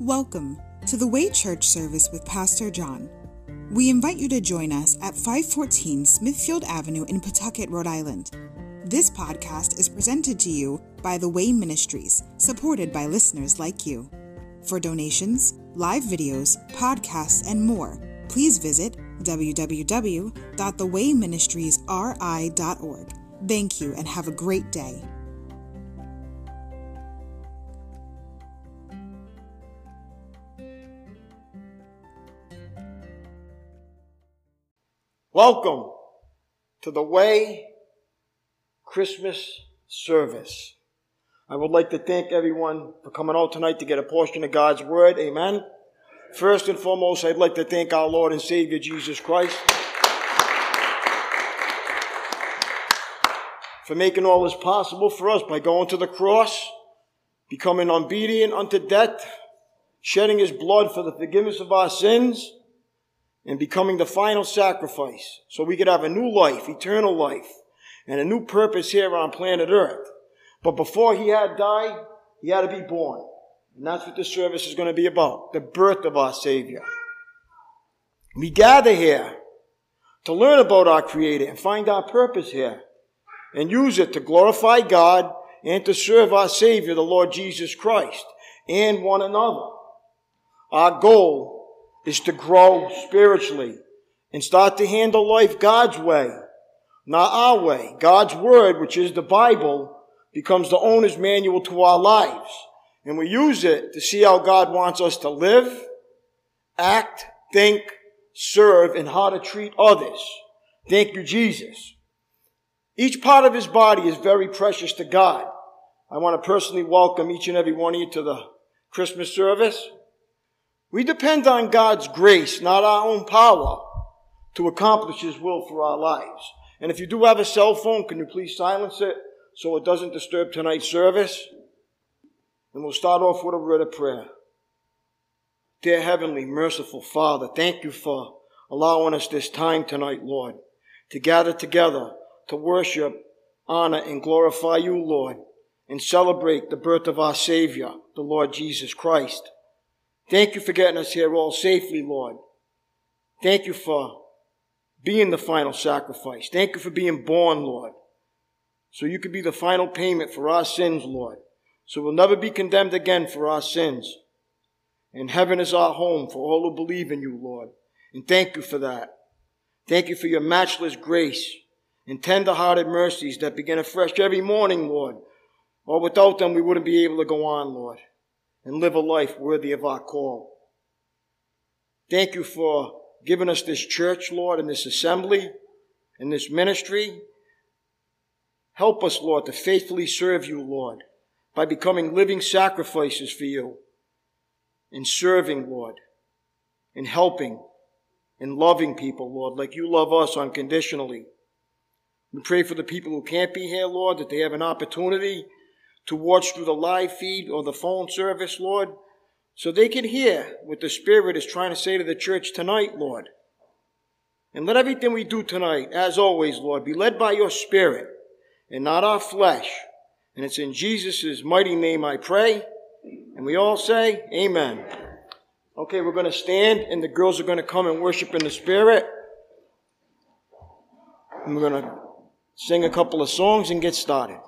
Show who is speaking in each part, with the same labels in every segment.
Speaker 1: Welcome to the Way Church service with Pastor John. We invite you to join us at 514 Smithfield Avenue in Pawtucket, Rhode Island. This podcast is presented to you by The Way Ministries, supported by listeners like you. For donations, live videos, podcasts, and more, please visit www.thewayministriesri.org. Thank you and have a great day.
Speaker 2: Welcome to the Way Christmas service. I would like to thank everyone for coming out tonight to get a portion of God's Word. Amen. First and foremost, I'd like to thank our Lord and Savior Jesus Christ for making all this possible for us by going to the cross, becoming obedient unto death, shedding his blood for the forgiveness of our sins, and becoming the final sacrifice so we could have a new life, eternal life, and a new purpose here on planet Earth. But before he had died, he had to be born. And that's what this service is going to be about the birth of our Savior. We gather here to learn about our Creator and find our purpose here and use it to glorify God and to serve our Savior, the Lord Jesus Christ, and one another. Our goal is to grow spiritually and start to handle life God's way, not our way. God's Word, which is the Bible, becomes the owner's manual to our lives. And we use it to see how God wants us to live, act, think, serve, and how to treat others. Thank you, Jesus. Each part of his body is very precious to God. I want to personally welcome each and every one of you to the Christmas service. We depend on God's grace, not our own power, to accomplish his will for our lives. And if you do have a cell phone, can you please silence it so it doesn't disturb tonight's service? And we'll start off with a word of prayer. Dear Heavenly, merciful Father, thank you for allowing us this time tonight, Lord, to gather together to worship, honor, and glorify you, Lord, and celebrate the birth of our Savior, the Lord Jesus Christ. Thank you for getting us here all safely, Lord. Thank you for being the final sacrifice. Thank you for being born, Lord, so you could be the final payment for our sins, Lord so we'll never be condemned again for our sins. And heaven is our home for all who believe in you, Lord. And thank you for that. Thank you for your matchless grace and tender-hearted mercies that begin afresh every morning, Lord. Or without them, we wouldn't be able to go on, Lord, and live a life worthy of our call. Thank you for giving us this church, Lord, and this assembly and this ministry. Help us, Lord, to faithfully serve you, Lord by becoming living sacrifices for you in serving, Lord, in helping, in loving people, Lord, like you love us unconditionally. We pray for the people who can't be here, Lord, that they have an opportunity to watch through the live feed or the phone service, Lord, so they can hear what the Spirit is trying to say to the church tonight, Lord. And let everything we do tonight, as always, Lord, be led by your Spirit and not our flesh. And it's in Jesus' mighty name I pray. And we all say, Amen. Okay, we're going to stand, and the girls are going to come and worship in the Spirit. And we're going to sing a couple of songs and get started.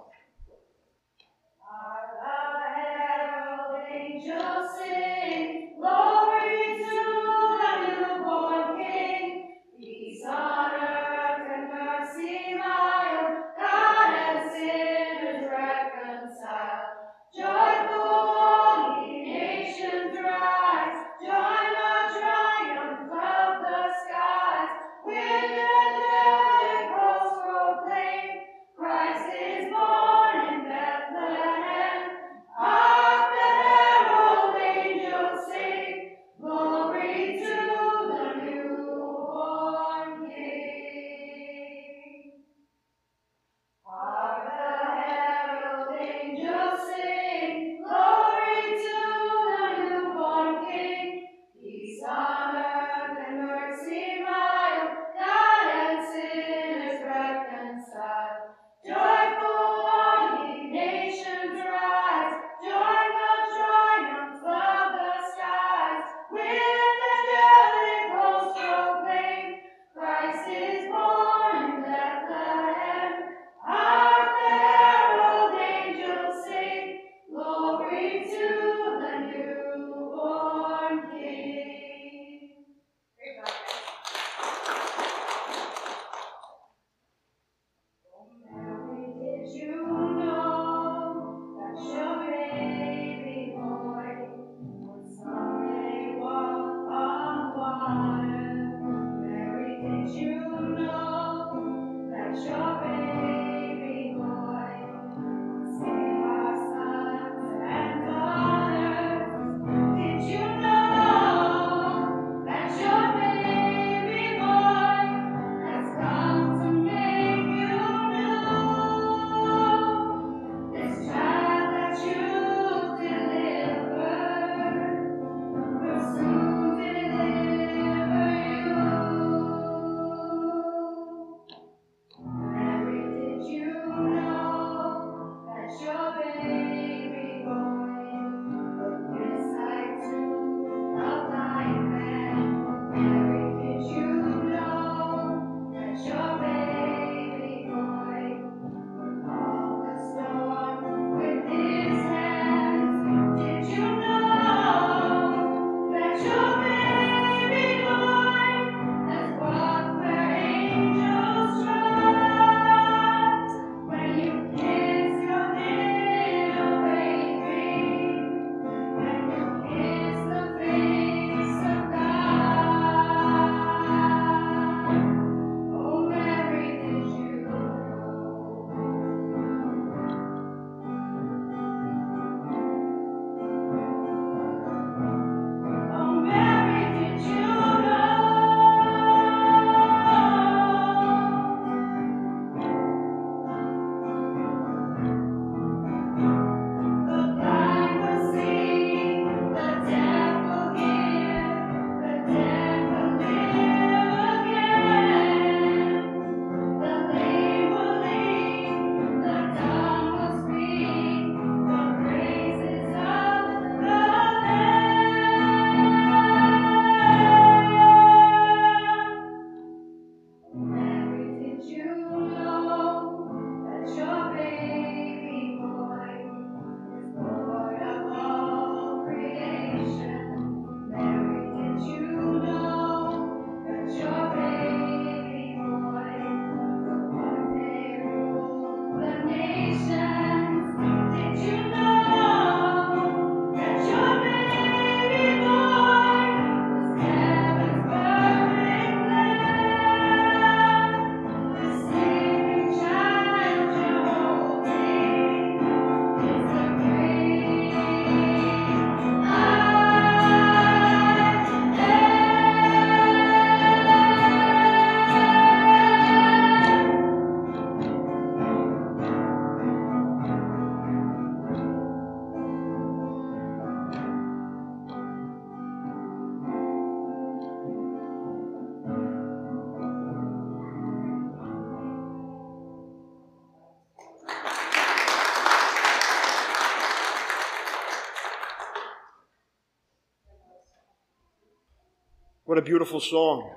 Speaker 2: A beautiful song.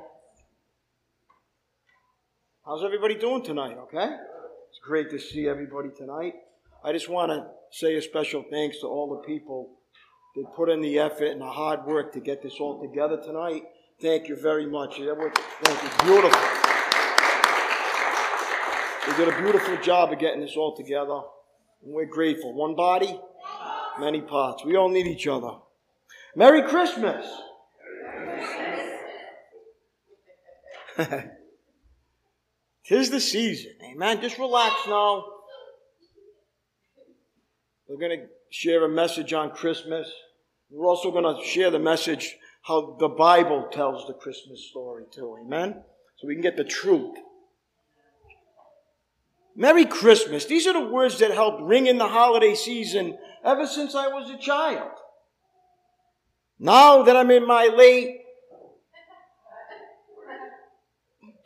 Speaker 2: How's everybody doing tonight? Okay? It's great to see everybody tonight. I just want to say a special thanks to all the people that put in the effort and the hard work to get this all together tonight. Thank you very much. Thank you. Beautiful. They did a beautiful job of getting this all together. And we're grateful. One body, many parts. We all need each other. Merry Christmas. Tis the season. Amen. Just relax now. We're going to share a message on Christmas. We're also going to share the message how the Bible tells the Christmas story too. Amen? So we can get the truth. Merry Christmas. These are the words that helped ring in the holiday season ever since I was a child. Now that I'm in my late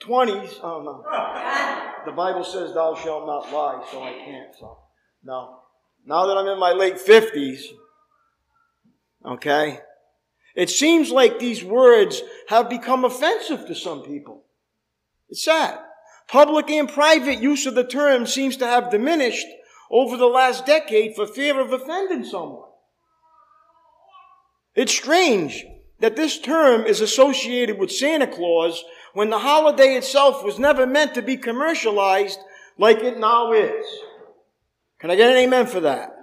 Speaker 2: 20s, oh no. The Bible says thou shalt not lie, so I can't. So, no. Now that I'm in my late 50s, okay, it seems like these words have become offensive to some people. It's sad. Public and private use of the term seems to have diminished over the last decade for fear of offending someone. It's strange that this term is associated with Santa Claus when the holiday itself was never meant to be commercialized like it now is. Can I get an amen for that?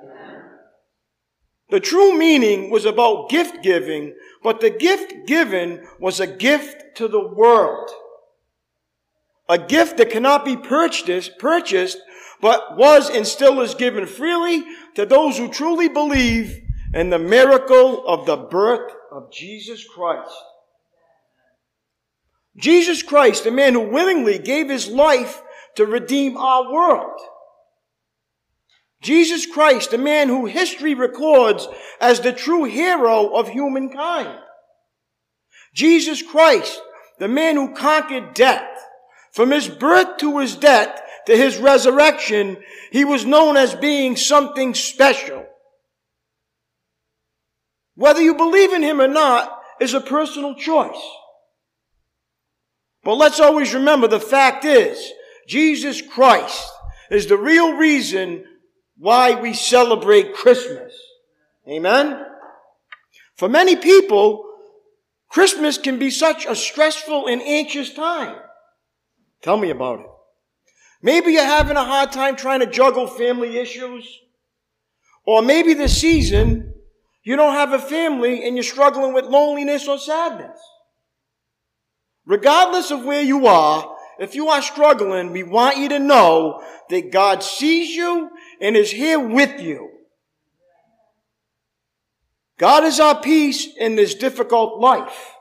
Speaker 2: The true meaning was about gift giving, but the gift given was a gift to the world. A gift that cannot be purchased, purchased, but was and still is given freely to those who truly believe in the miracle of the birth of Jesus Christ. Jesus Christ, the man who willingly gave his life to redeem our world. Jesus Christ, the man who history records as the true hero of humankind. Jesus Christ, the man who conquered death. From his birth to his death to his resurrection, he was known as being something special. Whether you believe in him or not is a personal choice. But let's always remember the fact is, Jesus Christ is the real reason why we celebrate Christmas. Amen? For many people, Christmas can be such a stressful and anxious time. Tell me about it. Maybe you're having a hard time trying to juggle family issues. Or maybe this season, you don't have a family and you're struggling with loneliness or sadness. Regardless of where you are, if you are struggling, we want you to know that God sees you and is here with you. God is our peace in this difficult life.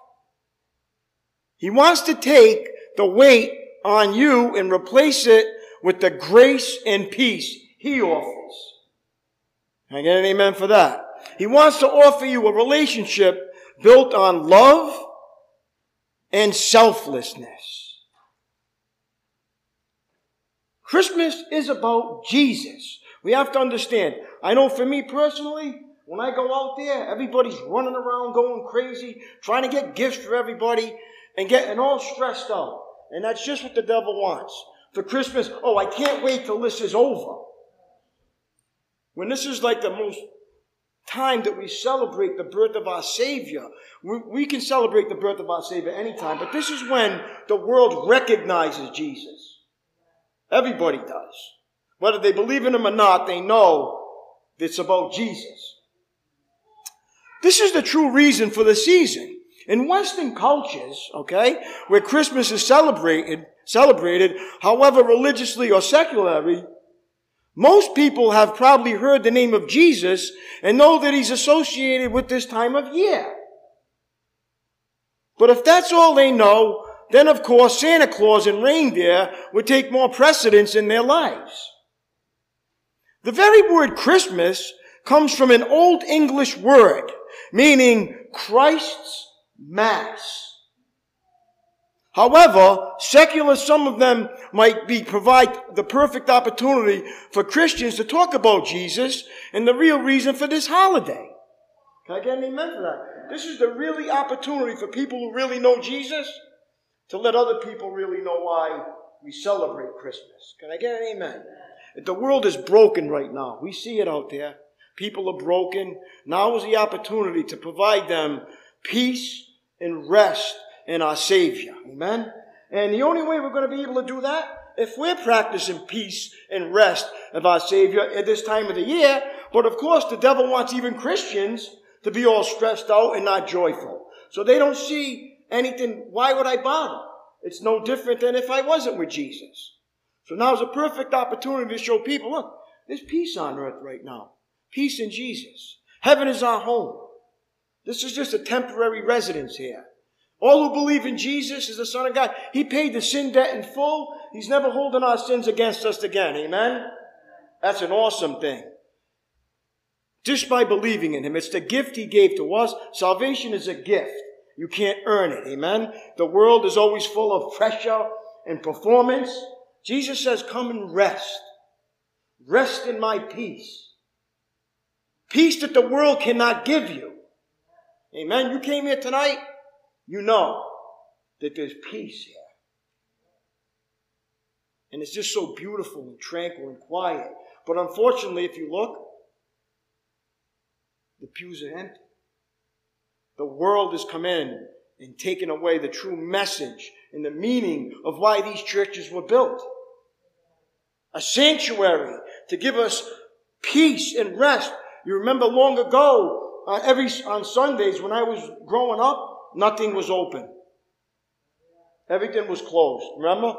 Speaker 2: He wants to take the weight on you and replace it with the grace and peace He offers. Can I get an amen for that? He wants to offer you a relationship built on love and selflessness. Christmas is about Jesus. We have to understand. I know for me personally, when I go out there, everybody's running around going crazy, trying to get gifts for everybody and getting all stressed out. And that's just what the devil wants. For Christmas, oh, I can't wait till this is over. When this is like the most time that we celebrate the birth of our Savior. We, we, can celebrate the birth of our Savior anytime, but this is when the world recognizes Jesus. Everybody does. Whether they believe in Him or not, they know it's about Jesus. This is the true reason for the season. In Western cultures, okay, where Christmas is celebrated, celebrated, however religiously or secularly, most people have probably heard the name of Jesus and know that he's associated with this time of year. But if that's all they know, then of course Santa Claus and reindeer would take more precedence in their lives. The very word Christmas comes from an Old English word meaning Christ's Mass. However, secular, some of them might be provide the perfect opportunity for Christians to talk about Jesus and the real reason for this holiday. Can I get an amen for that? This is the really opportunity for people who really know Jesus to let other people really know why we celebrate Christmas. Can I get an amen? The world is broken right now. We see it out there. People are broken. Now is the opportunity to provide them peace and rest in our Savior. Amen? And the only way we're going to be able to do that, if we're practicing peace and rest of our Savior at this time of the year, but of course the devil wants even Christians to be all stressed out and not joyful. So they don't see anything. Why would I bother? It's no different than if I wasn't with Jesus. So now is a perfect opportunity to show people, look, there's peace on earth right now. Peace in Jesus. Heaven is our home. This is just a temporary residence here. All who believe in Jesus is the Son of God. He paid the sin debt in full. He's never holding our sins against us again. Amen? That's an awesome thing. Just by believing in Him. It's the gift He gave to us. Salvation is a gift. You can't earn it. Amen? The world is always full of pressure and performance. Jesus says, come and rest. Rest in my peace. Peace that the world cannot give you. Amen. You came here tonight, you know that there's peace here. And it's just so beautiful and tranquil and quiet. But unfortunately, if you look, the pews are empty. The world has come in and taken away the true message and the meaning of why these churches were built. A sanctuary to give us peace and rest. You remember long ago, uh, every on Sundays when I was growing up, nothing was open. Everything was closed. Remember?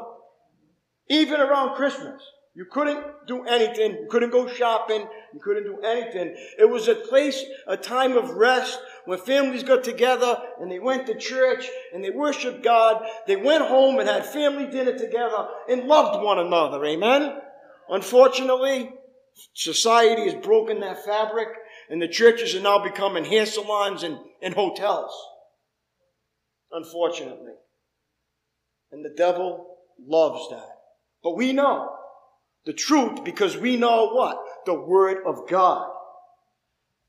Speaker 2: Even around Christmas. You couldn't do anything. You couldn't go shopping. You couldn't do anything. It was a place, a time of rest when families got together and they went to church and they worshiped God. They went home and had family dinner together and loved one another. Amen? Unfortunately, society has broken that fabric and the churches are now becoming hair salons and, and hotels. Unfortunately. And the devil loves that. But we know the truth because we know what? The Word of God.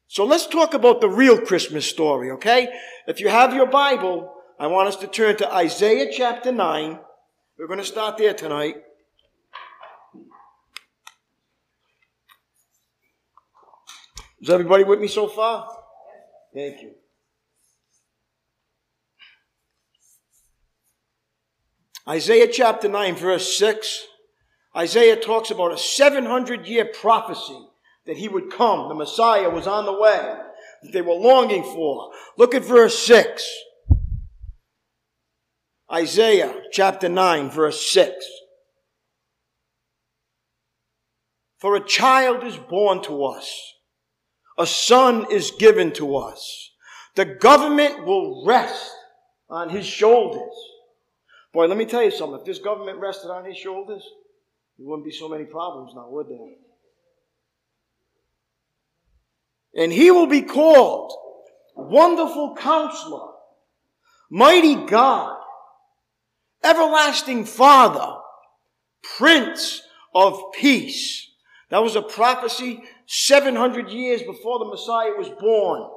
Speaker 2: So let's talk about the real Christmas story, okay? If you have your Bible, I want us to turn to Isaiah chapter 9. We're going to start there tonight. Is everybody with me so far? Thank you. Isaiah chapter 9, verse 6. Isaiah talks about a 700 year prophecy that he would come. The Messiah was on the way that they were longing for. Look at verse 6. Isaiah chapter 9, verse 6. For a child is born to us, a son is given to us. The government will rest on his shoulders. Boy, let me tell you something. If this government rested on his shoulders, there wouldn't be so many problems now, would there? And he will be called Wonderful Counselor, Mighty God, Everlasting Father, Prince of Peace. That was a prophecy 700 years before the Messiah was born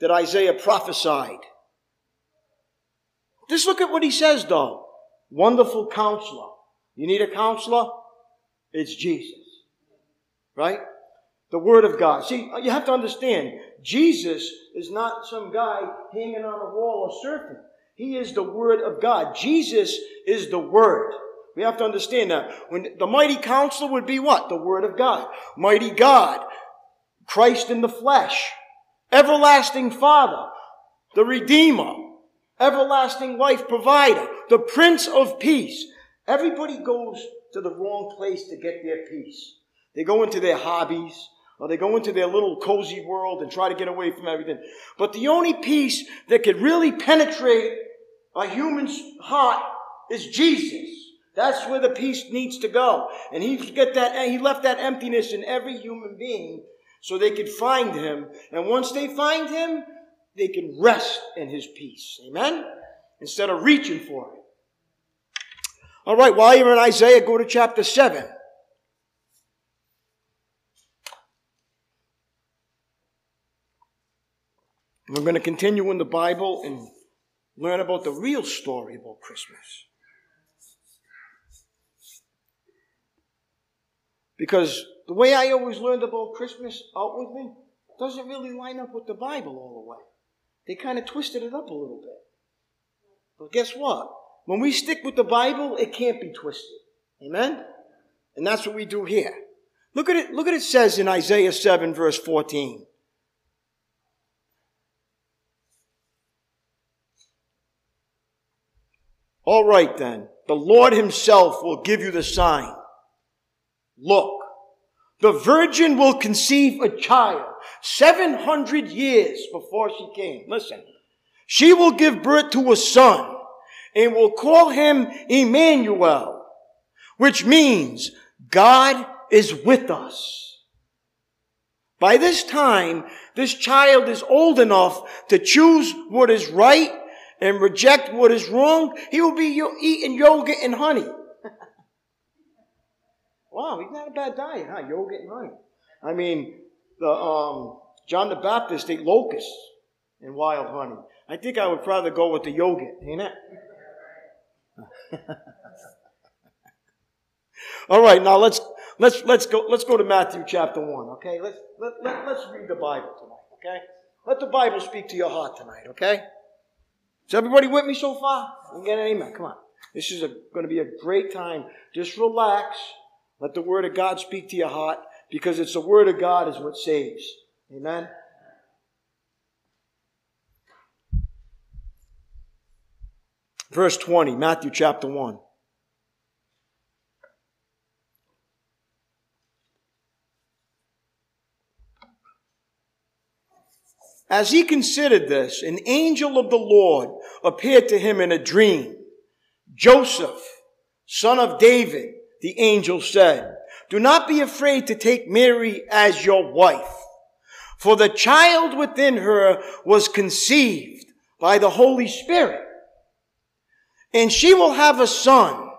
Speaker 2: that Isaiah prophesied. Just look at what he says though. Wonderful counselor. You need a counselor? It's Jesus. Right? The Word of God. See, you have to understand, Jesus is not some guy hanging on a wall or surfing. He is the Word of God. Jesus is the Word. We have to understand that. When the mighty counselor would be what? The Word of God. Mighty God. Christ in the flesh. Everlasting Father. The Redeemer. Everlasting life provider. The Prince of Peace. Everybody goes to the wrong place to get their peace. They go into their hobbies, or they go into their little cozy world and try to get away from everything. But the only peace that could really penetrate a human's heart is Jesus. That's where the peace needs to go. And he get that he left that emptiness in every human being so they could find him. And once they find him, they can rest in his peace. Amen? Instead of reaching for it. All right, while you're in Isaiah, go to chapter 7. We're going to continue in the Bible and learn about the real story about Christmas. Because the way I always learned about Christmas outwardly doesn't really line up with the Bible all the way. They kind of twisted it up a little bit. But guess what? When we stick with the Bible, it can't be twisted. Amen? And that's what we do here. Look at it, look at it says in Isaiah 7 verse 14. All right then, the Lord himself will give you the sign. Look, the virgin will conceive a child 700 years before she came. Listen, she will give birth to a son and will call him Emmanuel, which means God is with us. By this time, this child is old enough to choose what is right and reject what is wrong. He will be eating yogurt and honey. Wow, he's not a bad diet, huh? Yogurt and honey. I mean, the um, John the Baptist ate locusts and wild honey. I think I would rather go with the yogurt, ain't it? All right, now let's let's let's go let's go to Matthew chapter one. Okay, let's let, let, let's read the Bible tonight. Okay, let the Bible speak to your heart tonight. Okay, is everybody with me so far? Get an amen. Come on, this is going to be a great time. Just relax. Let the Word of God speak to your heart because it's the Word of God is what saves. Amen. Verse 20, Matthew chapter 1. As he considered this, an angel of the Lord appeared to him in a dream. Joseph, son of David, the angel said, do not be afraid to take Mary as your wife, for the child within her was conceived by the Holy Spirit. And she will have a son,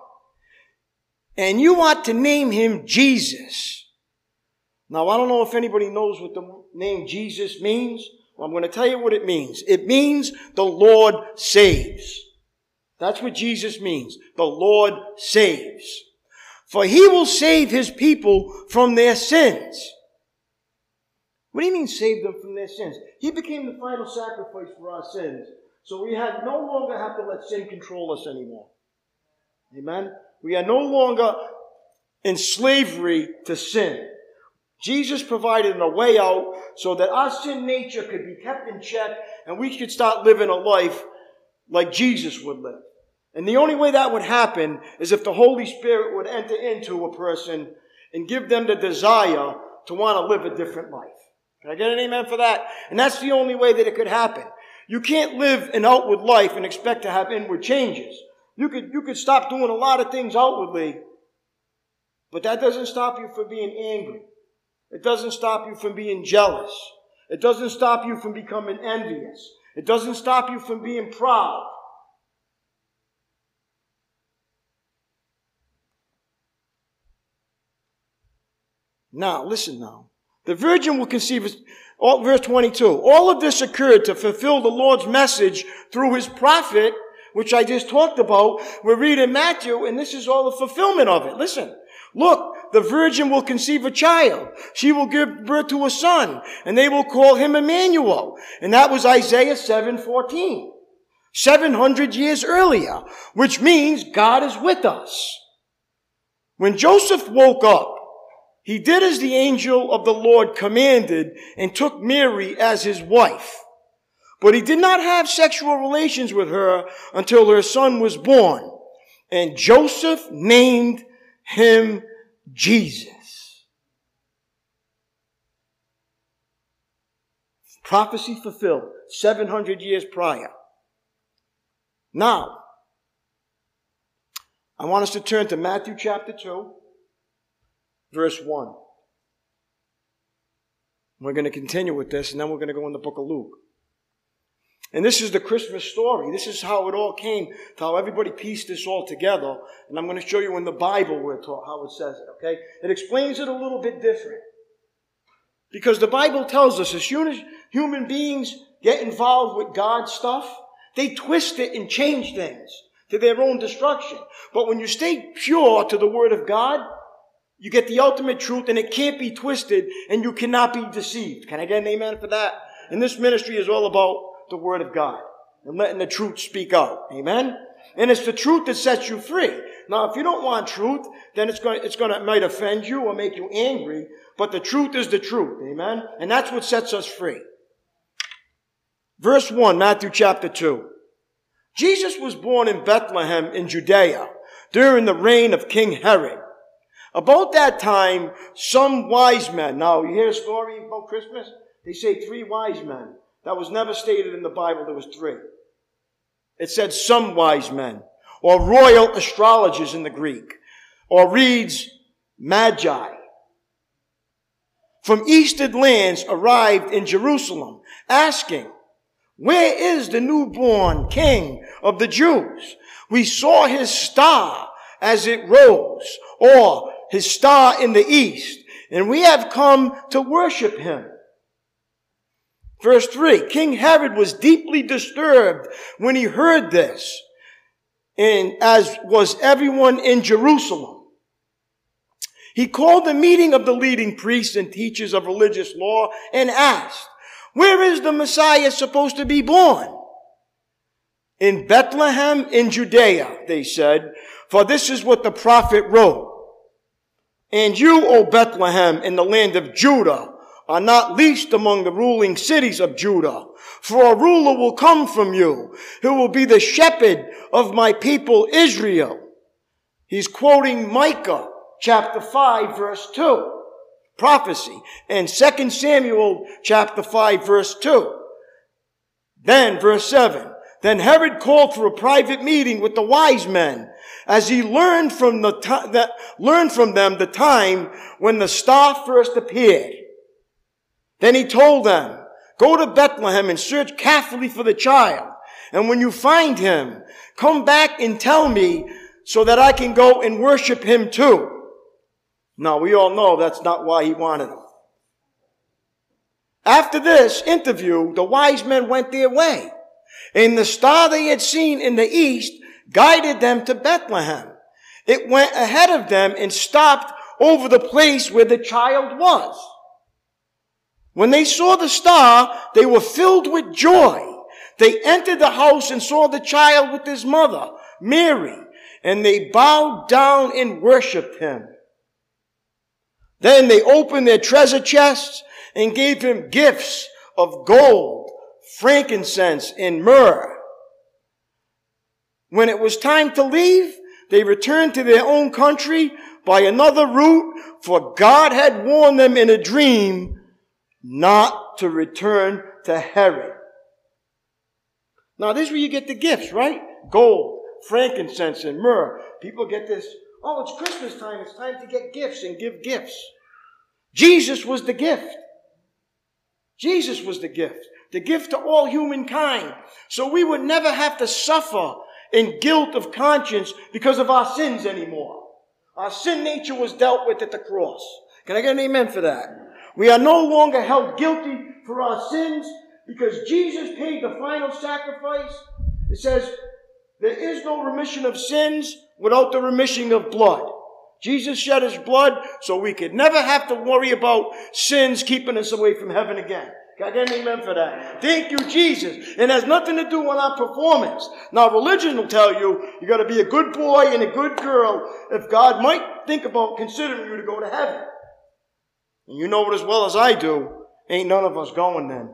Speaker 2: and you ought to name him Jesus. Now, I don't know if anybody knows what the name Jesus means. Well, I'm going to tell you what it means. It means the Lord saves. That's what Jesus means. The Lord saves. For he will save his people from their sins. What do you mean save them from their sins? He became the final sacrifice for our sins. So we have no longer have to let sin control us anymore. Amen? We are no longer in slavery to sin. Jesus provided a way out so that our sin nature could be kept in check and we could start living a life like Jesus would live. And the only way that would happen is if the Holy Spirit would enter into a person and give them the desire to want to live a different life. Can I get an amen for that? And that's the only way that it could happen. You can't live an outward life and expect to have inward changes. You could, you could stop doing a lot of things outwardly, but that doesn't stop you from being angry. It doesn't stop you from being jealous. It doesn't stop you from becoming envious. It doesn't stop you from being proud. Now, listen now. The virgin will conceive, verse 22. All of this occurred to fulfill the Lord's message through his prophet, which I just talked about. We're reading Matthew, and this is all the fulfillment of it. Listen. Look, the virgin will conceive a child. She will give birth to a son, and they will call him Emmanuel. And that was Isaiah 7:14. 700 years earlier, which means God is with us. When Joseph woke up, he did as the angel of the Lord commanded and took Mary as his wife. But he did not have sexual relations with her until her son was born. And Joseph named him Jesus. Prophecy fulfilled 700 years prior. Now, I want us to turn to Matthew chapter 2, verse 1. We're going to continue with this, and then we're going to go in the book of Luke. And this is the Christmas story. This is how it all came, to how everybody pieced this all together. And I'm going to show you in the Bible where taught, how it says it, okay? It explains it a little bit different. Because the Bible tells us as soon as human beings get involved with God's stuff, they twist it and change things to their own destruction. But when you stay pure to the Word of God, you get the ultimate truth and it can't be twisted and you cannot be deceived. Can I get an amen for that? And this ministry is all about the Word of God and letting the truth speak out. Amen? And it's the truth that sets you free. Now, if you don't want truth, then it's going, to, it's going to, might offend you or make you angry, but the truth is the truth. Amen? And that's what sets us free. Verse 1, Matthew chapter 2. Jesus was born in Bethlehem in Judea during the reign of King Herod. About that time, some wise men, now you hear a story about Christmas? They say three wise men. That was never stated in the Bible, there was three. It said some wise men, or royal astrologers in the Greek, or reads magi. From eastern lands arrived in Jerusalem, asking, where is the newborn king of the Jews? We saw his star as it rose, or his star in the east, and we have come to worship him. Verse 3 King Herod was deeply disturbed when he heard this, and as was everyone in Jerusalem. He called a meeting of the leading priests and teachers of religious law and asked, where is the Messiah supposed to be born? In Bethlehem in Judea, they said, for this is what the prophet wrote. And you, O Bethlehem, in the land of Judah, are not least among the ruling cities of Judah. For a ruler will come from you, who will be the shepherd of my people Israel. He's quoting Micah chapter 5 verse 2 prophecy. And 2 Samuel chapter 5 verse 2. Then verse 7. Then Herod called for a private meeting with the wise men as he learned from the t- that, learned from them the time when the star first appeared. Then he told them, go to Bethlehem and search carefully for the child. And when you find him, come back and tell me so that I can go and worship him too. Now, we all know that's not why he wanted them. After this interview, the wise men went their way, and the star they had seen in the east guided them to Bethlehem. It went ahead of them and stopped over the place where the child was. When they saw the star, they were filled with joy. They entered the house and saw the child with his mother, Mary, and they bowed down and worshiped him. Then they opened their treasure chests and gave him gifts of gold, frankincense, and myrrh. When it was time to leave, they returned to their own country by another route, for God had warned them in a dream not to return to Herod. Now, this is where you get the gifts, right? Gold, frankincense, and myrrh. People get this Oh, it's Christmas time. It's time to get gifts and give gifts. Jesus was the gift. Jesus was the gift. The gift to all humankind. So we would never have to suffer in guilt of conscience because of our sins anymore. Our sin nature was dealt with at the cross. Can I get an amen for that? We are no longer held guilty for our sins because Jesus paid the final sacrifice. It says, there is no remission of sins without the remission of blood. Jesus shed his blood so we could never have to worry about sins keeping us away from heaven again. I get an amen for that. Thank you, Jesus. It has nothing to do with our performance. Now, religion will tell you you got to be a good boy and a good girl if God might think about considering you to go to heaven. And you know it as well as I do. Ain't none of us going then.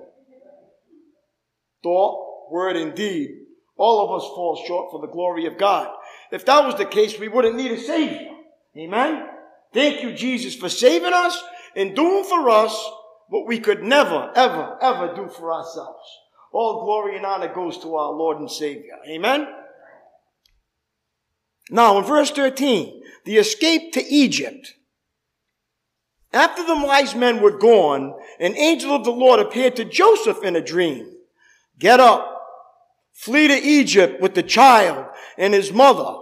Speaker 2: Thought, word, and deed. All of us fall short for the glory of God. If that was the case, we wouldn't need a Savior. Amen? Thank you, Jesus, for saving us and doing for us what we could never, ever, ever do for ourselves. All glory and honor goes to our Lord and Savior. Amen? Now, in verse 13, the escape to Egypt. After the wise men were gone, an angel of the Lord appeared to Joseph in a dream. Get up, Flee to Egypt with the child and his mother.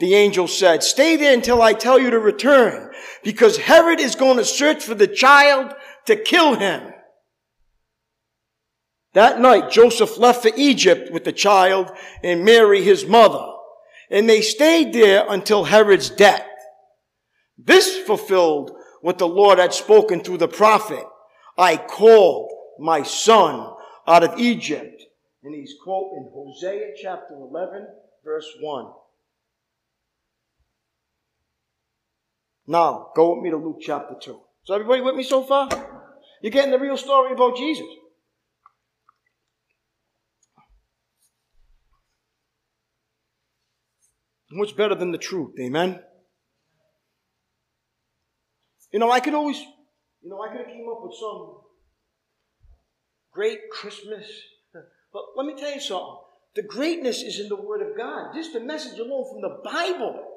Speaker 2: The angel said, stay there until I tell you to return because Herod is going to search for the child to kill him. That night, Joseph left for Egypt with the child and Mary, his mother, and they stayed there until Herod's death. This fulfilled what the Lord had spoken through the prophet. I called my son out of Egypt. And he's quoting Hosea chapter 11, verse 1. Now, go with me to Luke chapter 2. So everybody with me so far? You're getting the real story about Jesus. What's better than the truth? Amen? You know, I could always, you know, I could have came up with some great Christmas. But let me tell you something. The greatness is in the Word of God. Just the message alone from the Bible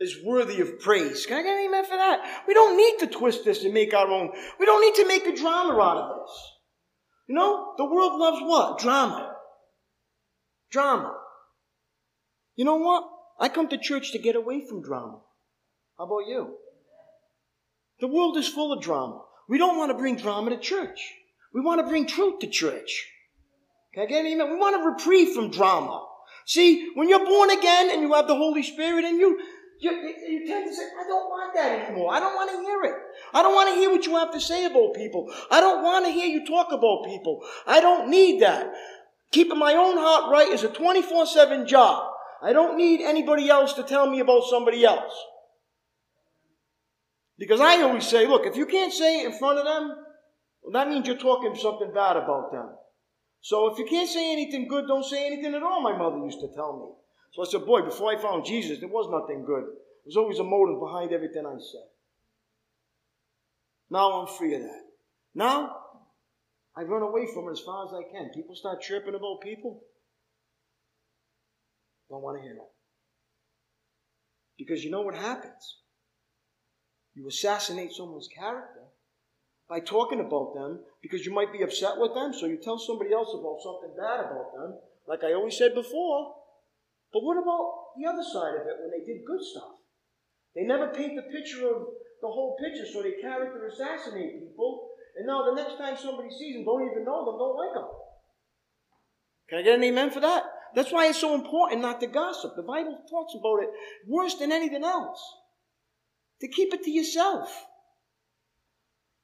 Speaker 2: is worthy of praise. Can I get an amen for that? We don't need to twist this and make our own. We don't need to make a drama out of this. You know, the world loves what? Drama. Drama. You know what? I come to church to get away from drama. How about you? The world is full of drama. We don't want to bring drama to church. We want to bring truth to church. Can I get an amen? We want a reprieve from drama. See, when you're born again and you have the Holy Spirit in you, you, you tend to say, I don't want that anymore. I don't want to hear it. I don't want to hear what you have to say about people. I don't want to hear you talk about people. I don't need that. Keeping my own heart right is a 24 7 job. I don't need anybody else to tell me about somebody else. Because I always say, look, if you can't say it in front of them, well, that means you're talking something bad about them. So if you can't say anything good, don't say anything at all, my mother used to tell me. So I said, boy, before I found Jesus, there was nothing good. There was always a motive behind everything I said. Now I'm free of that. Now, I run away from it as far as I can. People start chirping about people. Don't want to hear it. Because you know what happens? You assassinate someone's character by talking about them because you might be upset with them, so you tell somebody else about something bad about them, like I always said before. But what about the other side of it when they did good stuff? They never paint the picture of the whole picture, so they character assassinate people, and now the next time somebody sees them, don't even know them, don't like them. Can I get an amen for that? That's why it's so important not to gossip. The Bible talks about it worse than anything else to keep it to yourself.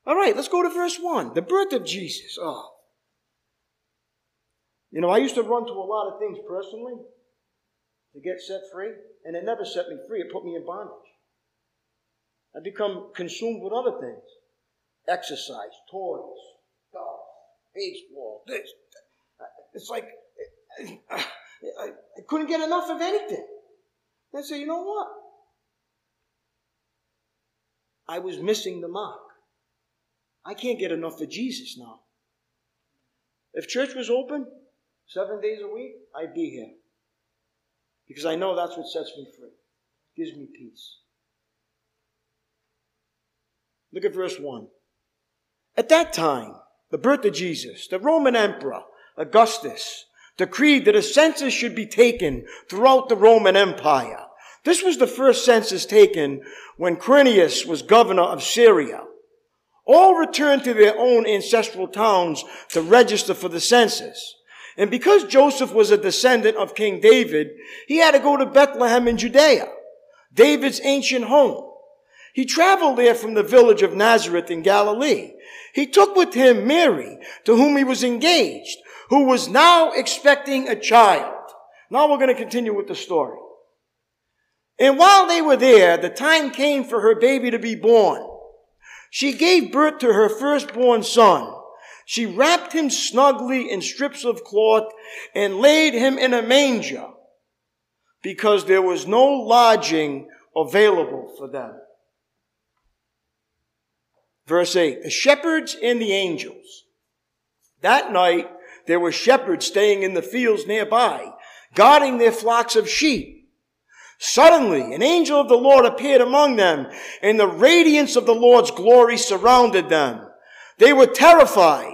Speaker 2: All right, let's go to verse 1. The birth of Jesus. Oh. You know, I used to run to a lot of things personally to get set free, and it never set me free. It put me in bondage. I become consumed with other things exercise, toys, golf, baseball, this. It's like I, I, I couldn't get enough of anything. I said, you know what? I was missing the mark. I can't get enough of Jesus now. If church was open seven days a week, I'd be here. Because I know that's what sets me free, gives me peace. Look at verse 1. At that time, the birth of Jesus, the Roman Emperor, Augustus, decreed that a census should be taken throughout the Roman Empire. This was the first census taken when Quirinius was governor of Syria. All returned to their own ancestral towns to register for the census. And because Joseph was a descendant of King David, he had to go to Bethlehem in Judea, David's ancient home. He traveled there from the village of Nazareth in Galilee. He took with him Mary, to whom he was engaged, who was now expecting a child. Now we're going to continue with the story. And while they were there, the time came for her baby to be born. She gave birth to her firstborn son. She wrapped him snugly in strips of cloth and laid him in a manger because there was no lodging available for them. Verse 8 The shepherds and the angels. That night, there were shepherds staying in the fields nearby, guarding their flocks of sheep. Suddenly, an angel of the Lord appeared among them, and the radiance of the Lord's glory surrounded them. They were terrified,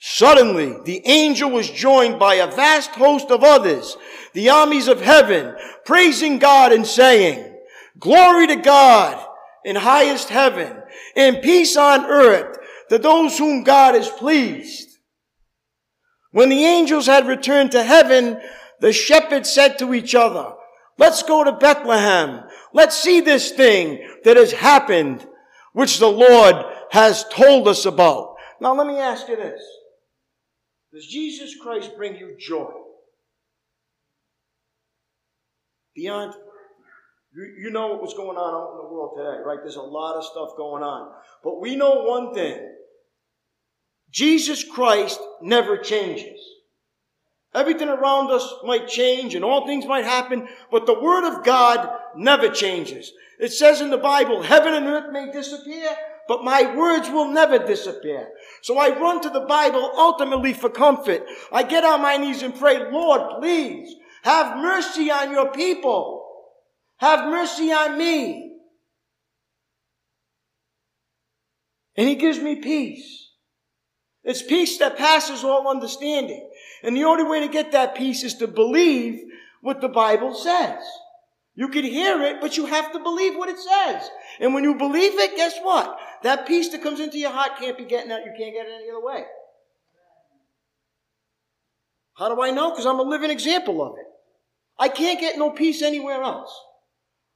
Speaker 2: Suddenly, the angel was joined by a vast host of others, the armies of heaven, praising God and saying, Glory to God in highest heaven, and peace on earth to those whom God is pleased. When the angels had returned to heaven, the shepherds said to each other, Let's go to Bethlehem. Let's see this thing that has happened, which the Lord has told us about. Now let me ask you this. Does Jesus Christ bring you joy? Beyond, you, you know what was going on out in the world today, right? There's a lot of stuff going on. But we know one thing. Jesus Christ never changes. Everything around us might change and all things might happen, but the Word of God never changes. It says in the Bible, heaven and earth may disappear, but my words will never disappear. So I run to the Bible ultimately for comfort. I get on my knees and pray, Lord, please have mercy on your people. Have mercy on me. And he gives me peace. It's peace that passes all understanding. And the only way to get that peace is to believe what the Bible says. You can hear it, but you have to believe what it says. And when you believe it, guess what? That peace that comes into your heart can't be getting out. You can't get it any other way. How do I know? Because I'm a living example of it. I can't get no peace anywhere else.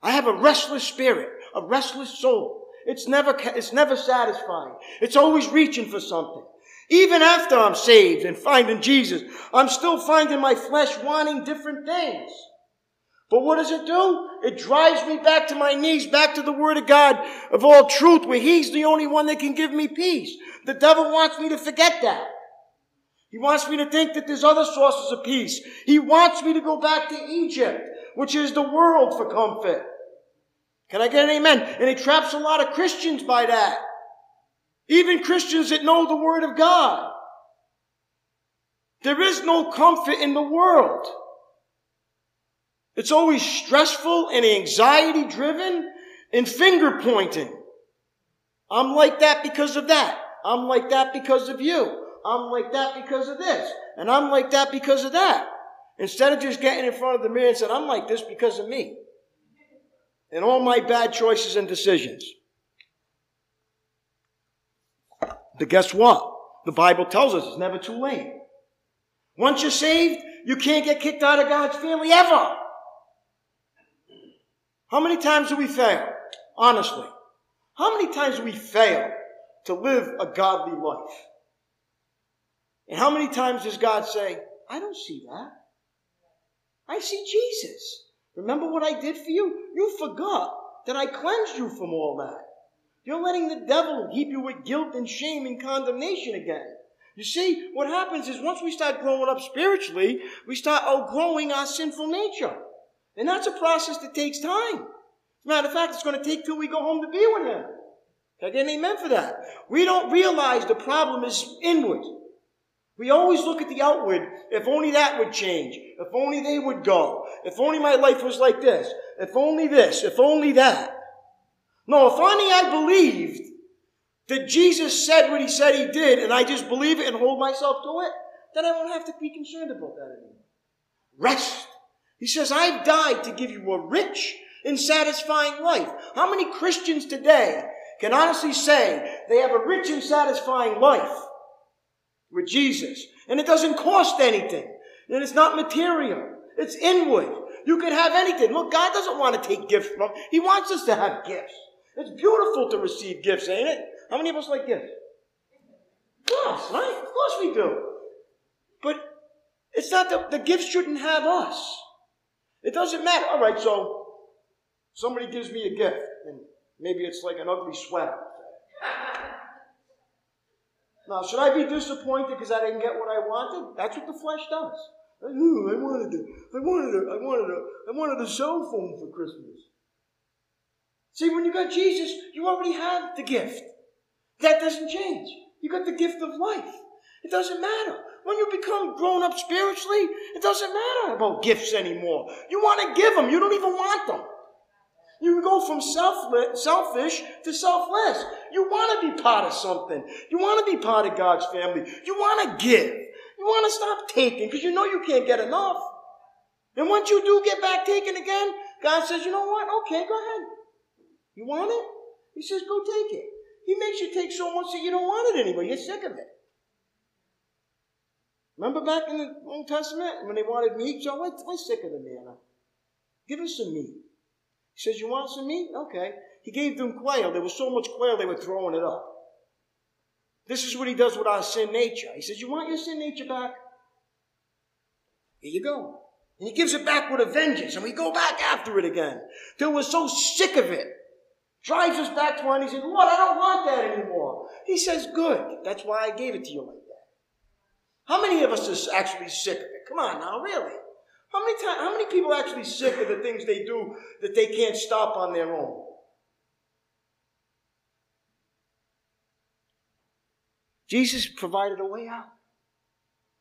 Speaker 2: I have a restless spirit, a restless soul. It's never, it's never satisfying. It's always reaching for something. Even after I'm saved and finding Jesus, I'm still finding my flesh wanting different things. But what does it do? It drives me back to my knees, back to the Word of God of all truth, where He's the only one that can give me peace. The devil wants me to forget that. He wants me to think that there's other sources of peace. He wants me to go back to Egypt, which is the world for comfort. Can I get an amen? And he traps a lot of Christians by that. Even Christians that know the Word of God. There is no comfort in the world. It's always stressful and anxiety driven and finger pointing. I'm like that because of that. I'm like that because of you. I'm like that because of this. And I'm like that because of that. Instead of just getting in front of the mirror and saying, I'm like this because of me. And all my bad choices and decisions. But guess what? The Bible tells us it's never too late. Once you're saved, you can't get kicked out of God's family ever. How many times do we fail? Honestly. How many times do we fail to live a godly life? And how many times does God say, I don't see that? I see Jesus. Remember what I did for you? You forgot that I cleansed you from all that. You're letting the devil keep you with guilt and shame and condemnation again. You see, what happens is once we start growing up spiritually, we start outgrowing our sinful nature. And that's a process that takes time. As a matter of fact, it's going to take till we go home to be with Him. Can I get an amen for that? We don't realize the problem is inward. We always look at the outward. If only that would change. If only they would go. If only my life was like this. If only this. If only that. No, if only I believed that Jesus said what he said he did and I just believe it and hold myself to it, then I won't have to be concerned about that anymore. Rest. He says, I've died to give you a rich and satisfying life. How many Christians today can honestly say they have a rich and satisfying life with Jesus? And it doesn't cost anything. And it's not material. It's inward. You can have anything. Look, God doesn't want to take gifts from. us. He wants us to have gifts. It's beautiful to receive gifts, ain't it? How many of us like gifts? Yes, right? Of course we do. But it's not that the gifts shouldn't have us. It doesn't matter. All right, so somebody gives me a gift, and maybe it's like an ugly sweater. Now, should I be disappointed because I didn't get what I wanted? That's what the flesh does. I wanted it. I wanted it. I wanted it. I wanted a cell phone for Christmas. See, when you got Jesus, you already have the gift. That doesn't change. You got the gift of life. It doesn't matter. When you become grown up spiritually, it doesn't matter about gifts anymore. You want to give them, you don't even want them. You go from selfish to selfless. You want to be part of something. You want to be part of God's family. You want to give. You want to stop taking because you know you can't get enough. And once you do get back taken again, God says, you know what? Okay, go ahead. You want it? He says, go take it. He makes you take so much that you don't want it anymore. You're sick of it. Remember back in the Old Testament when they wanted meat? We're, we're sick of the manna. Give us some meat. He says, You want some meat? Okay. He gave them quail. There was so much quail they were throwing it up. This is what he does with our sin nature. He says, You want your sin nature back? Here you go. And he gives it back with a vengeance, and we go back after it again. Till we're so sick of it. Drives us back to one. He says, Lord, I don't want that anymore. He says, Good. That's why I gave it to you. How many of us are actually sick of it? Come on now, really. How many times, how many people are actually sick of the things they do that they can't stop on their own? Jesus provided a way out.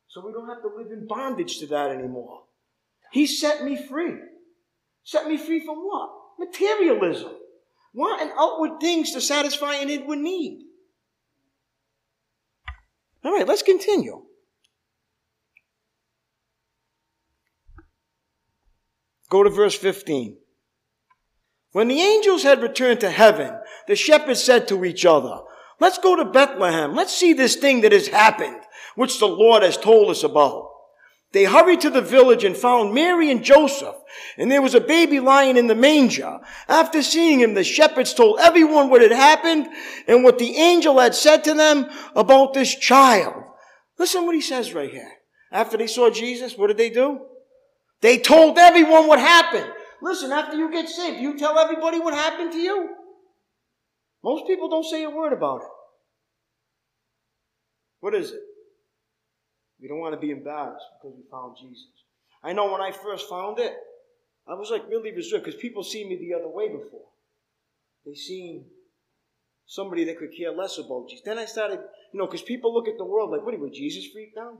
Speaker 2: So we don't have to live in bondage to that anymore. He set me free. Set me free from what? Materialism. Wanting outward things to satisfy an inward need. All right, let's continue. Go to verse 15. When the angels had returned to heaven, the shepherds said to each other, Let's go to Bethlehem. Let's see this thing that has happened, which the Lord has told us about. They hurried to the village and found Mary and Joseph, and there was a baby lying in the manger. After seeing him, the shepherds told everyone what had happened and what the angel had said to them about this child. Listen what he says right here. After they saw Jesus, what did they do? They told everyone what happened. Listen, after you get saved, you tell everybody what happened to you. Most people don't say a word about it. What is it? We don't want to be embarrassed because we found Jesus. I know when I first found it, I was like really reserved because people see me the other way before. They seen somebody that could care less about Jesus. Then I started, you know, because people look at the world like, what are you, Jesus freak now?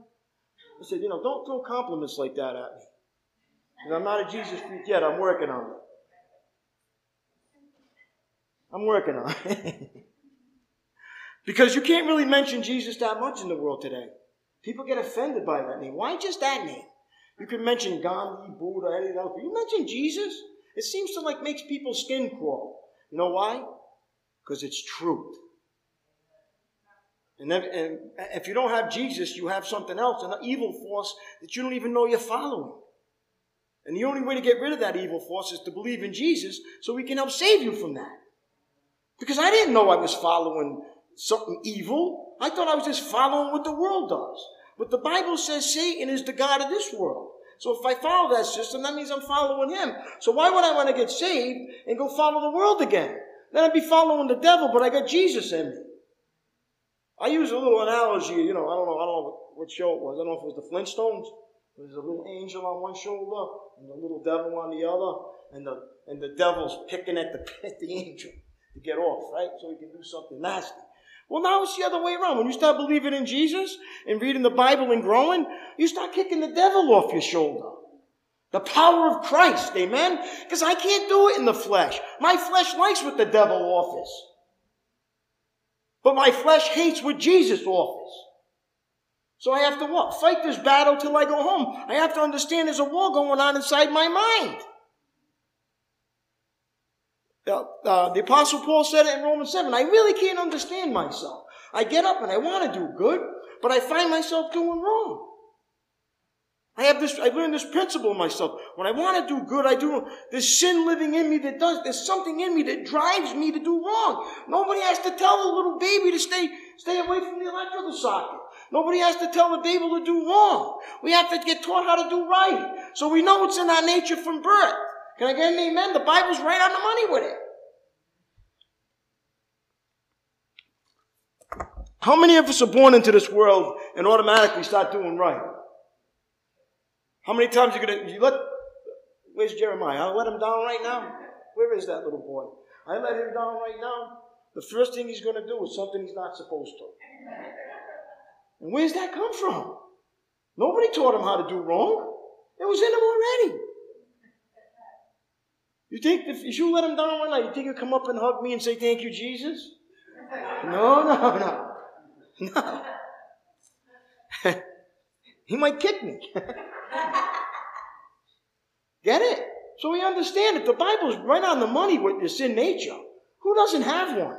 Speaker 2: I said, you know, don't throw compliments like that at me. And I'm not a Jesus freak yet. I'm working on it. I'm working on it. because you can't really mention Jesus that much in the world today. People get offended by that name. Why just that name? You can mention Gandhi, Buddha, anything else, you mention Jesus, it seems to like makes people's skin crawl. You know why? Because it's truth. And, then, and if you don't have Jesus, you have something else, an evil force that you don't even know you're following. And the only way to get rid of that evil force is to believe in Jesus so he can help save you from that. Because I didn't know I was following something evil. I thought I was just following what the world does. But the Bible says Satan is the God of this world. So if I follow that system, that means I'm following him. So why would I want to get saved and go follow the world again? Then I'd be following the devil, but I got Jesus in me. I use a little analogy, you know, I don't know, I don't know what show it was. I don't know if it was the Flintstones. There's a little angel on one shoulder and a little devil on the other, and the and the devil's picking at the at the angel to get off, right? So he can do something nasty. Well, now it's the other way around. When you start believing in Jesus and reading the Bible and growing, you start kicking the devil off your shoulder. The power of Christ, amen? Because I can't do it in the flesh. My flesh likes what the devil offers. But my flesh hates what Jesus offers. So I have to? Fight this battle till I go home. I have to understand there's a war going on inside my mind. Uh, uh, the Apostle Paul said it in Romans 7. I really can't understand myself. I get up and I want to do good, but I find myself doing wrong. I have this, I learned this principle myself. When I want to do good, I do, there's sin living in me that does, there's something in me that drives me to do wrong. Nobody has to tell a little baby to stay, stay away from the electrical socket. Nobody has to tell the baby to do wrong. We have to get taught how to do right. So we know it's in our nature from birth. Can I get an amen? The Bible's right on the money with it. How many of us are born into this world and automatically start doing right? How many times you gonna you let where's Jeremiah? I let him down right now. Where is that little boy? I let him down right now. the first thing he's to do is something he's not supposed to. And where's that come from? Nobody taught him how to do wrong. It was in him already. You think if you let him down one night, you think he'll come up and hug me and say, Thank you, Jesus? No, no, no. No. he might kick me. Get it? So we understand it. The Bible's right on the money with your sin nature. Who doesn't have one?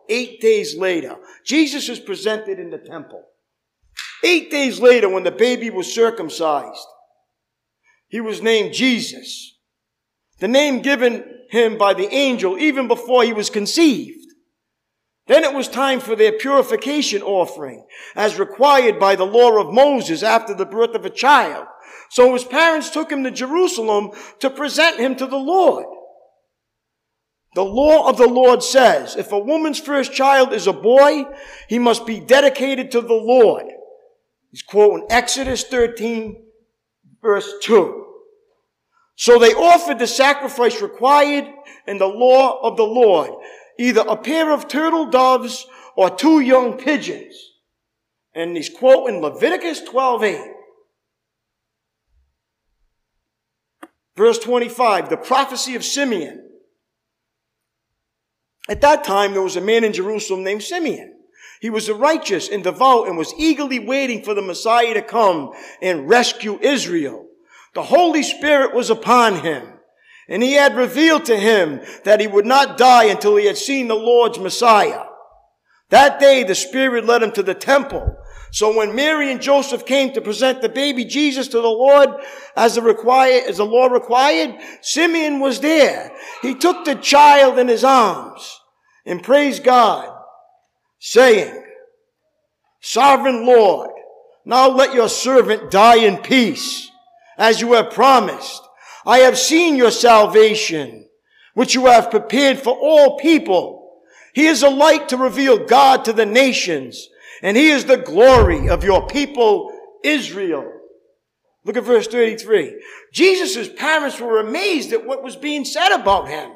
Speaker 2: Eight days later, Jesus is presented in the temple. Eight days later, when the baby was circumcised, he was named Jesus. The name given him by the angel even before he was conceived. Then it was time for their purification offering, as required by the law of Moses after the birth of a child. So his parents took him to Jerusalem to present him to the Lord. The law of the Lord says, if a woman's first child is a boy, he must be dedicated to the Lord. He's quoting Exodus 13, verse 2. So they offered the sacrifice required in the law of the Lord either a pair of turtle doves or two young pigeons. And he's quoting Leviticus 12 8. Verse 25, the prophecy of Simeon. At that time, there was a man in Jerusalem named Simeon. He was a righteous and devout and was eagerly waiting for the Messiah to come and rescue Israel. The Holy Spirit was upon him and he had revealed to him that he would not die until he had seen the Lord's Messiah. That day the Spirit led him to the temple. So when Mary and Joseph came to present the baby Jesus to the Lord as the required, as the law required, Simeon was there. He took the child in his arms and praised God, saying, Sovereign Lord, now let your servant die in peace, as you have promised. I have seen your salvation, which you have prepared for all people. He is a light to reveal God to the nations, and he is the glory of your people, Israel. Look at verse 33. Jesus' parents were amazed at what was being said about him.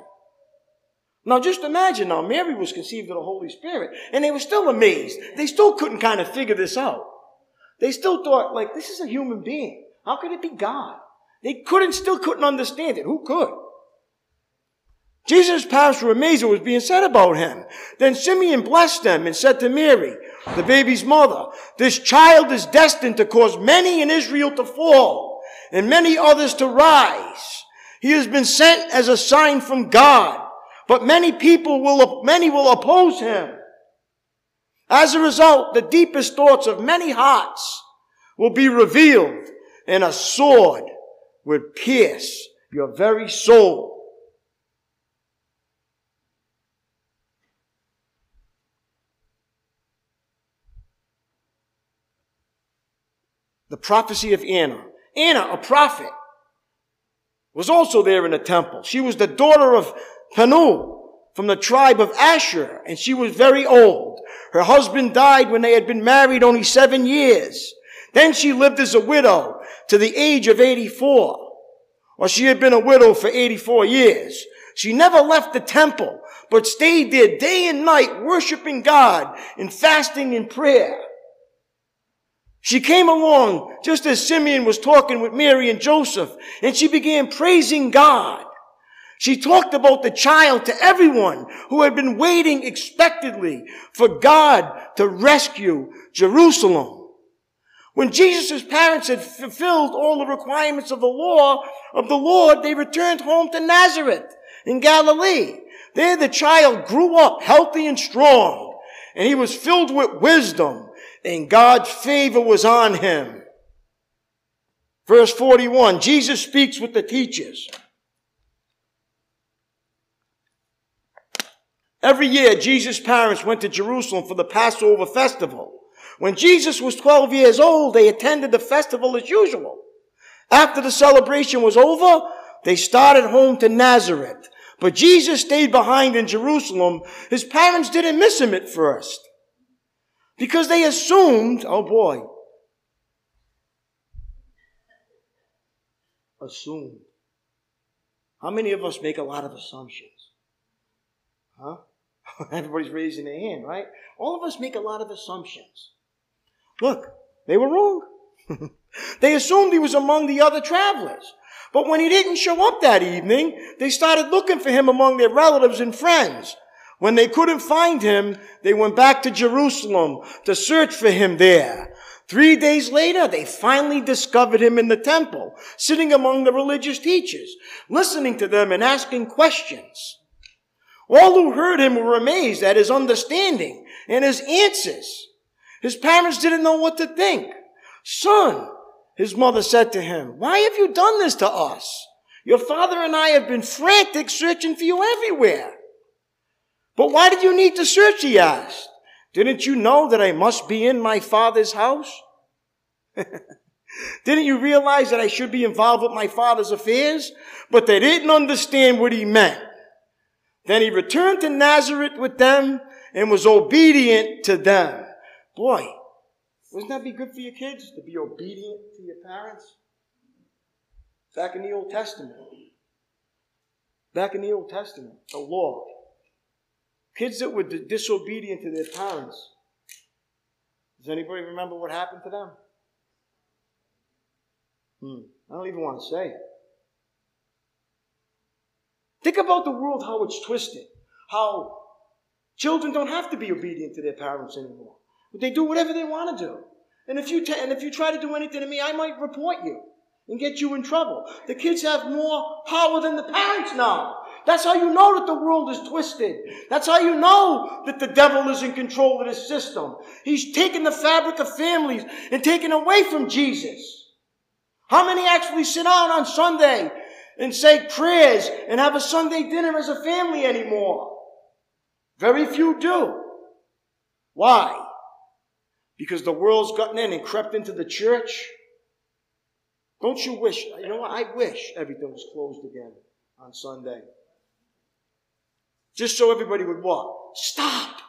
Speaker 2: Now just imagine now, Mary was conceived of the Holy Spirit, and they were still amazed. They still couldn't kind of figure this out. They still thought, like, this is a human being. How could it be God? They couldn't, still couldn't understand it. Who could? Jesus' parents were amazed at what was being said about him. Then Simeon blessed them and said to Mary, the baby's mother, this child is destined to cause many in Israel to fall and many others to rise. He has been sent as a sign from God, but many people will, many will oppose him. As a result, the deepest thoughts of many hearts will be revealed and a sword would pierce your very soul. The prophecy of Anna. Anna, a prophet, was also there in the temple. She was the daughter of Phanuel from the tribe of Asher, and she was very old. Her husband died when they had been married only seven years. Then she lived as a widow to the age of 84. Or she had been a widow for 84 years. She never left the temple, but stayed there day and night worshiping God and fasting in prayer. She came along just as Simeon was talking with Mary and Joseph, and she began praising God. She talked about the child to everyone who had been waiting expectantly for God to rescue Jerusalem. When Jesus' parents had fulfilled all the requirements of the law of the Lord, they returned home to Nazareth in Galilee. There the child grew up healthy and strong, and he was filled with wisdom, and God's favor was on him. Verse 41, Jesus speaks with the teachers. Every year, Jesus' parents went to Jerusalem for the Passover festival. When Jesus was 12 years old, they attended the festival as usual. After the celebration was over, they started home to Nazareth. But Jesus stayed behind in Jerusalem. His parents didn't miss him at first. Because they assumed, oh boy, assumed. How many of us make a lot of assumptions? Huh? Everybody's raising their hand, right? All of us make a lot of assumptions. Look, they were wrong. they assumed he was among the other travelers. But when he didn't show up that evening, they started looking for him among their relatives and friends. When they couldn't find him, they went back to Jerusalem to search for him there. Three days later, they finally discovered him in the temple, sitting among the religious teachers, listening to them and asking questions. All who heard him were amazed at his understanding and his answers. His parents didn't know what to think. Son, his mother said to him, why have you done this to us? Your father and I have been frantic searching for you everywhere. But why did you need to search? He asked. Didn't you know that I must be in my father's house? didn't you realize that I should be involved with my father's affairs? But they didn't understand what he meant. Then he returned to Nazareth with them and was obedient to them. Boy, wouldn't that be good for your kids to be obedient to your parents? Back in the Old Testament. Back in the Old Testament, the law. Kids that were disobedient to their parents. Does anybody remember what happened to them? Hmm. I don't even want to say it. Think about the world, how it's twisted. How children don't have to be obedient to their parents anymore. But they do whatever they want to do. And if you t- and if you try to do anything to me, I might report you and get you in trouble. The kids have more power than the parents now. That's how you know that the world is twisted. That's how you know that the devil is in control of this system. He's taken the fabric of families and taken away from Jesus. How many actually sit down on Sunday and say prayers and have a Sunday dinner as a family anymore. Very few do. Why? Because the world's gotten in and crept into the church. Don't you wish, you know what? I wish everything was closed again on Sunday. Just so everybody would what? Stop!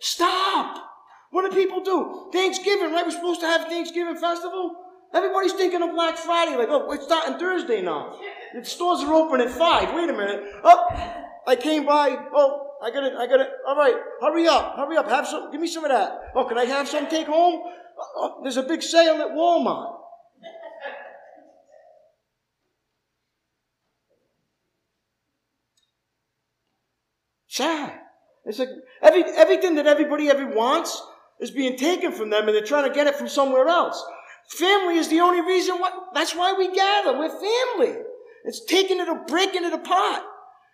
Speaker 2: Stop! What do people do? Thanksgiving, right? We're supposed to have Thanksgiving festival. Everybody's thinking of Black Friday, like, oh, it's starting Thursday now. The stores are open at five. Wait a minute. Oh, I came by. Oh, I got it. I got it. All right. Hurry up. Hurry up. Have some. Give me some of that. Oh, can I have some take home? Oh, oh, there's a big sale at Walmart. Sad. It's like every, everything that everybody ever wants is being taken from them and they're trying to get it from somewhere else. Family is the only reason why, that's why we gather. We're family. It's taking it or breaking it apart.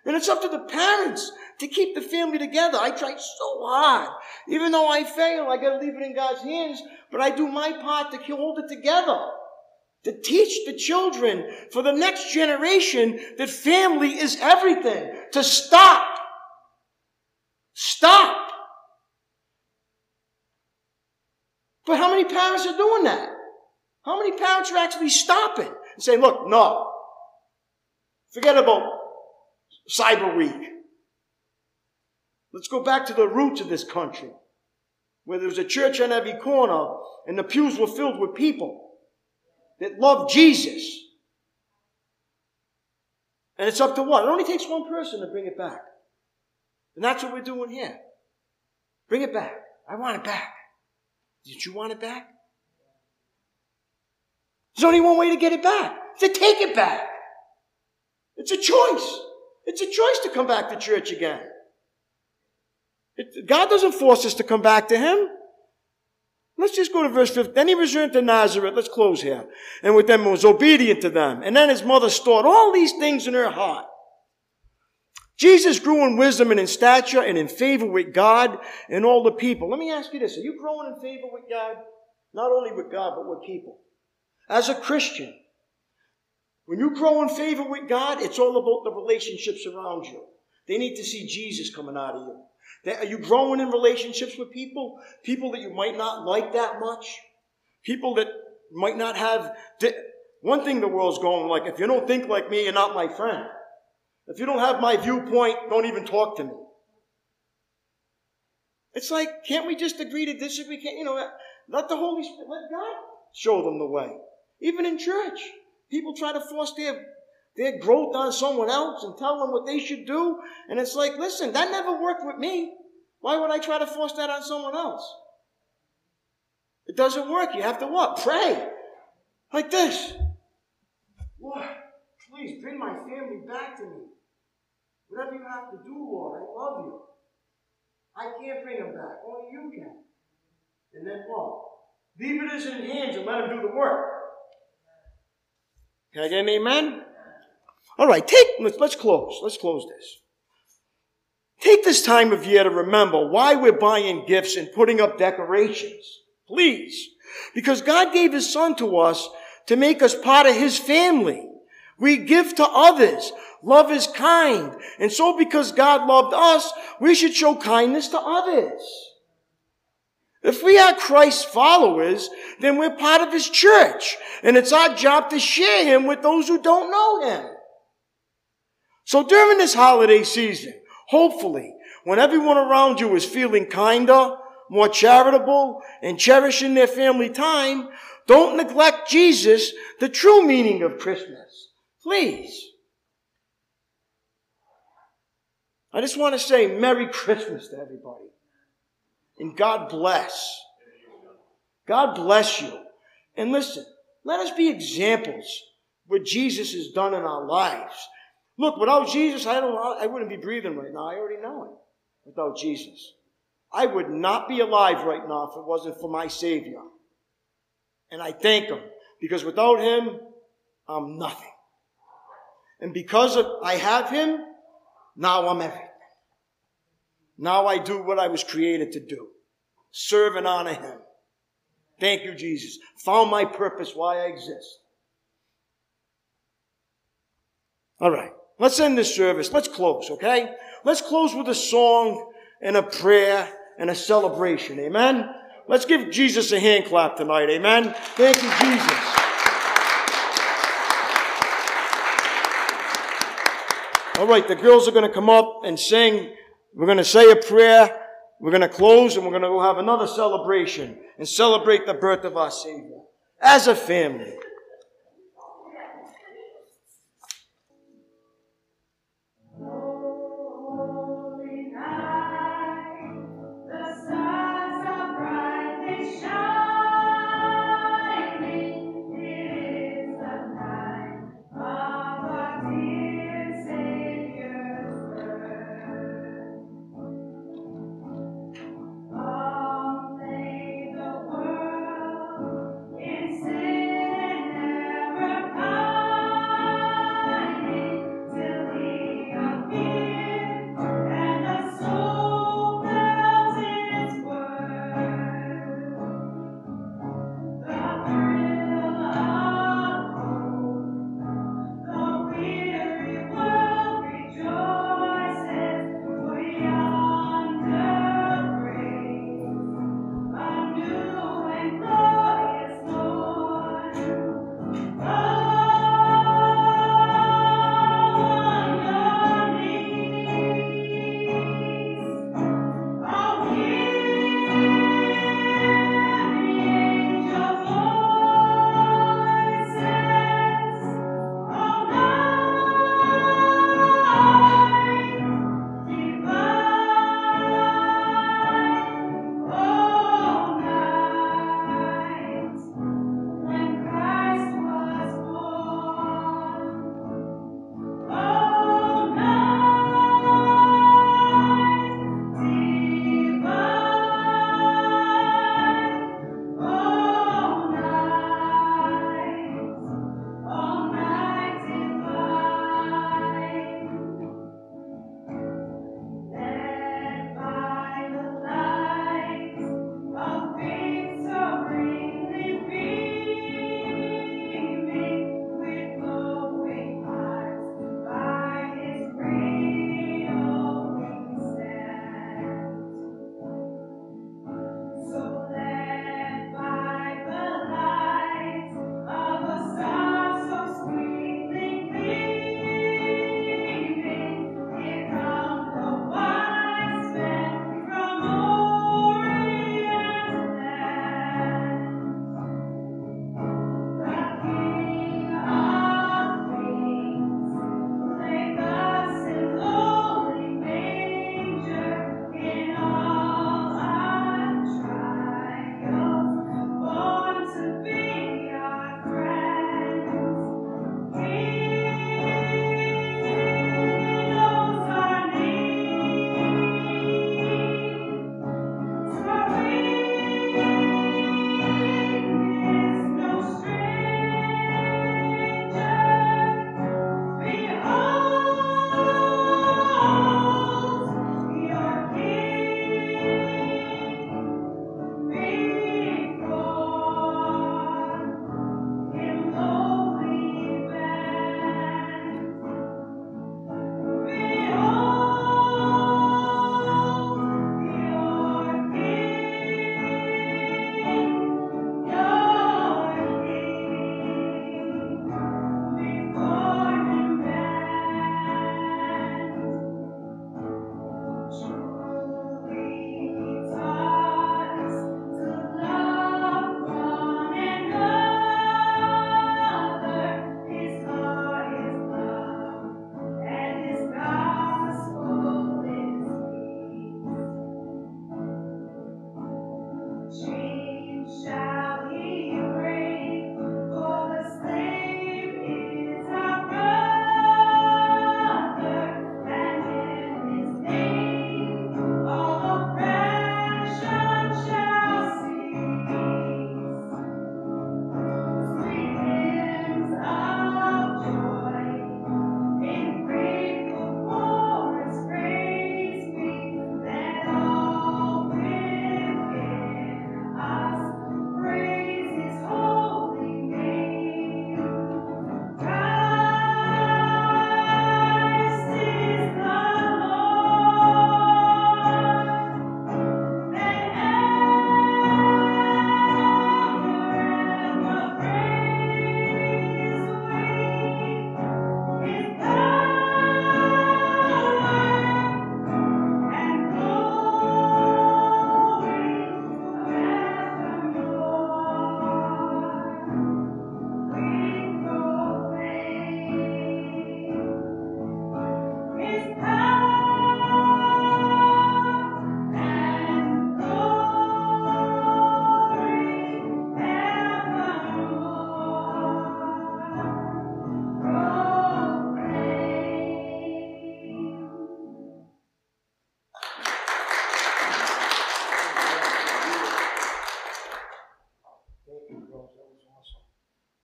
Speaker 2: And it's up to the parents to keep the family together. I try so hard. Even though I fail, I gotta leave it in God's hands, but I do my part to hold it together. To teach the children for the next generation that family is everything. To stop. Stop. But how many parents are doing that? How many parents are actually stopping and saying, look, no. Forget about Cyber Week. Let's go back to the roots of this country, where there was a church on every corner and the pews were filled with people that loved Jesus. And it's up to what? It only takes one person to bring it back. And that's what we're doing here. Bring it back. I want it back. Did you want it back? There's only one way to get it back. To take it back. It's a choice. It's a choice to come back to church again. It, God doesn't force us to come back to Him. Let's just go to verse 15. Then he returned to Nazareth. Let's close here. And with them was obedient to them. And then his mother stored all these things in her heart. Jesus grew in wisdom and in stature and in favor with God and all the people. Let me ask you this. Are you growing in favor with God? Not only with God, but with people. As a Christian, when you grow in favor with God, it's all about the relationships around you. They need to see Jesus coming out of you. Are you growing in relationships with people? People that you might not like that much? People that might not have. One thing the world's going like, if you don't think like me, you're not my friend. If you don't have my viewpoint, don't even talk to me. It's like, can't we just agree to disagree? Can't, you know, let the Holy Spirit, let God show them the way. Even in church, people try to force their, their growth on someone else and tell them what they should do. And it's like, listen, that never worked with me. Why would I try to force that on someone else? It doesn't work. You have to what? Pray. Like this. Lord, please bring my family back to me. Whatever you have to do, Lord, I love you. I can't bring them back. Only you can. And then what? Leave it as in hands and let him do the work. Can I get an amen? All right, take, let's, let's close. Let's close this. Take this time of year to remember why we're buying gifts and putting up decorations. Please. Because God gave His Son to us to make us part of His family. We give to others. Love is kind. And so because God loved us, we should show kindness to others. If we are Christ's followers, then we're part of His church. And it's our job to share Him with those who don't know Him. So during this holiday season, hopefully, when everyone around you is feeling kinder, more charitable, and cherishing their family time, don't neglect Jesus, the true meaning of Christmas. Please. I just want to say Merry Christmas to everybody. And God bless. God bless you. And listen, let us be examples of what Jesus has done in our lives. Look, without Jesus, I don't I wouldn't be breathing right now. I already know it. Without Jesus. I would not be alive right now if it wasn't for my Savior. And I thank Him. Because without Him, I'm nothing. And because of, I have Him, now I'm everything. Now I do what I was created to do. Serve and honor Him. Thank you, Jesus. Found my purpose why I exist. All right. Let's end this service. Let's close, okay? Let's close with a song and a prayer and a celebration. Amen? Let's give Jesus a hand clap tonight. Amen? Thank you, Jesus. All right, the girls are going to come up and sing. We're going to say a prayer. We're going to close and we're going to go have another celebration and celebrate the birth of our Savior as a family.